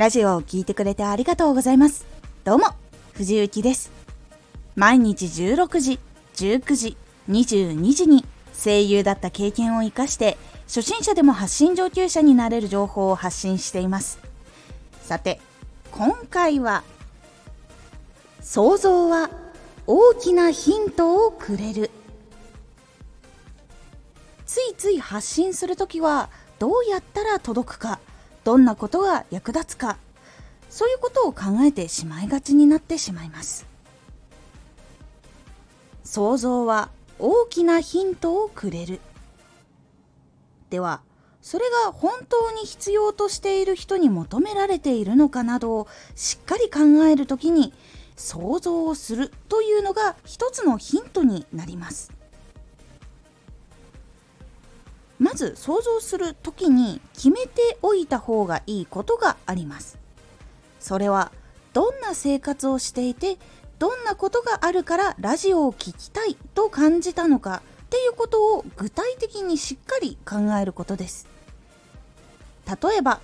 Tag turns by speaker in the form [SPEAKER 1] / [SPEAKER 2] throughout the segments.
[SPEAKER 1] ラジオを聴いてくれてありがとうございます。どうも、藤幸です。毎日16時、19時、22時に声優だった経験を活かして初心者でも発信上級者になれる情報を発信していますさて今回は想像は大きなヒントをくれるついつい発信するときはどうやったら届くかどんなことが役立つかそういうことを考えてしまいがちになってしまいます。想像は大きなヒントをくれる。ではそれが本当に必要としている人に求められているのかなどをしっかり考える時に想像をするというのが一つのヒントになります。まず想像する時に決めておいた方がいいことがあります。それはどんな生活をしていてどんなことがあるからラジオを聴きたいと感じたのかっていうことを具体的にしっかり考えることです。例えば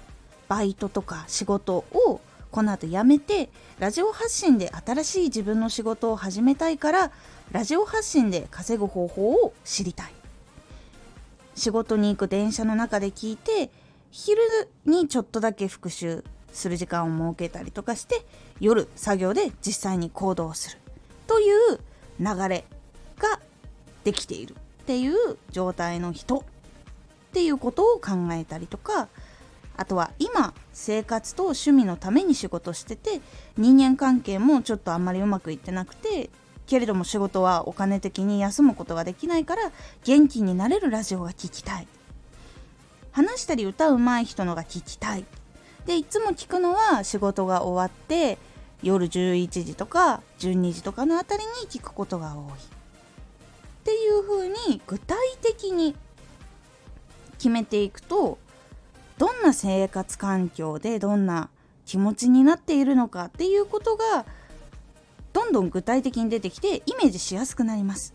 [SPEAKER 1] バイトとか仕事をこの後辞めてラジオ発信で新しい自分の仕事を始めたいからラジオ発信で稼ぐ方法を知りたい。仕事に行く電車の中で聞いて昼にちょっとだけ復習する時間を設けたりとかして夜作業で実際に行動するという流れができている。っていう状態の人っていうことを考えたりとかあとは今生活と趣味のために仕事してて人間関係もちょっとあんまりうまくいってなくてけれども仕事はお金的に休むことができないから元気になれるラジオが聴きたい。話したり歌うまい人のが聞きたい。でいつも聞くのは仕事が終わって夜11時とか12時とかのあたりに聞くことが多い。っていう風に具体的に決めていくとどんな生活環境でどんな気持ちになっているのかっていうことがどんどん具体的に出てきてイメージしやすくなります。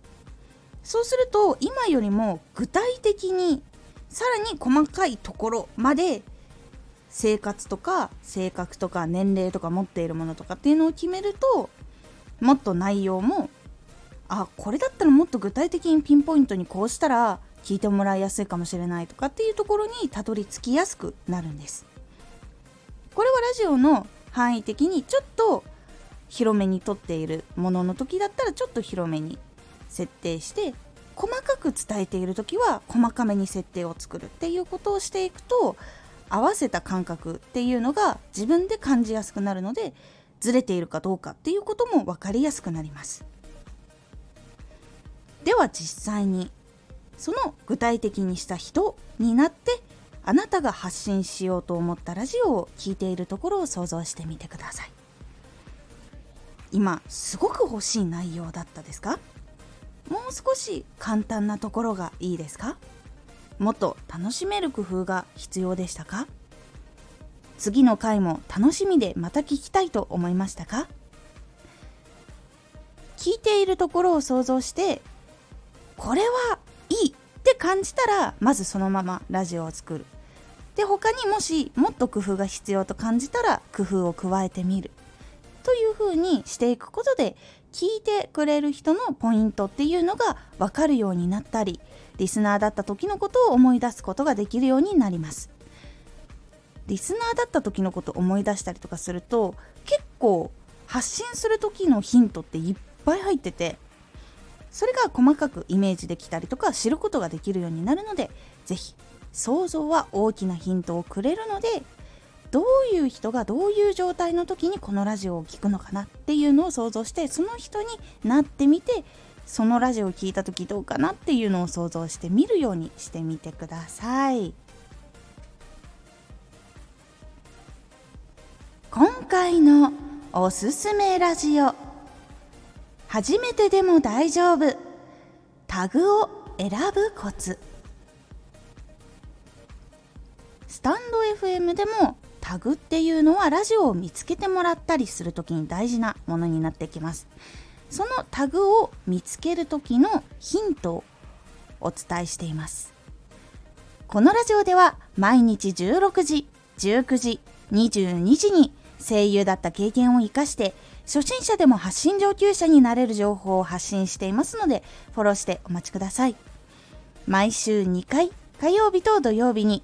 [SPEAKER 1] そうすると今よりも具体的にさらに細かいところまで生活とか性格とか年齢とか持っているものとかっていうのを決めるともっと内容もあこれだったらもっと具体的にピンポイントにこうしたら聞いてもらいやすいかもしれないとかっていうところにたどり着きやすくなるんです。これはラジオの範囲的にちょっと広めに撮っているものの時だったらちょっと広めに設定して細かく伝えている時は細かめに設定を作るっていうことをしていくと合わせた感覚っていうのが自分で感じやすくなるのでずれているかどうかっていうことも分かりやすくなります。では実際にその具体的にした人になってあなたが発信しようと思ったラジオを聴いているところを想像してみてください。今すごく欲しい内容だったですか？もう少し簡単なところがいいですか？もっと楽しめる工夫が必要でしたか？次の回も楽しみでまた聞きたいと思いましたか？聞いているところを想像してこれはいいって感じたらまずそのままラジオを作る。で他にもしもっと工夫が必要と感じたら工夫を加えてみる。というふうにしていくことで聞いてくれる人のポイントっていうのが分かるようになったりリスナーだった時のことを思い出すことができるようになります。リスナーだった時のことを思い出したりとかすると結構発信する時のヒントっていっぱい入っててそれが細かくイメージできたりとか知ることができるようになるので是非想像は大きなヒントをくれるのでどういう人がどういう状態の時にこのラジオを聴くのかなっていうのを想像してその人になってみてそのラジオを聴いた時どうかなっていうのを想像してみるようにしてみてください。今回のおすすめラジオ初めてでも大丈夫。タグを選ぶコツ。スタンド FM でもタグっていうのはラジオを見つけてもらったりする時に大事なものになってきます。そのタグを見つける時のヒントをお伝えしています。このラジオでは毎日16時19時22時に声優だった経験を生かして初心者でも発信上級者になれる情報を発信していますのでフォローしてお待ちください。毎週2回火曜日と土曜日に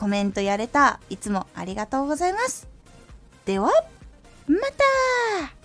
[SPEAKER 1] コメントやれた。いつもありがとうございます。ではまた。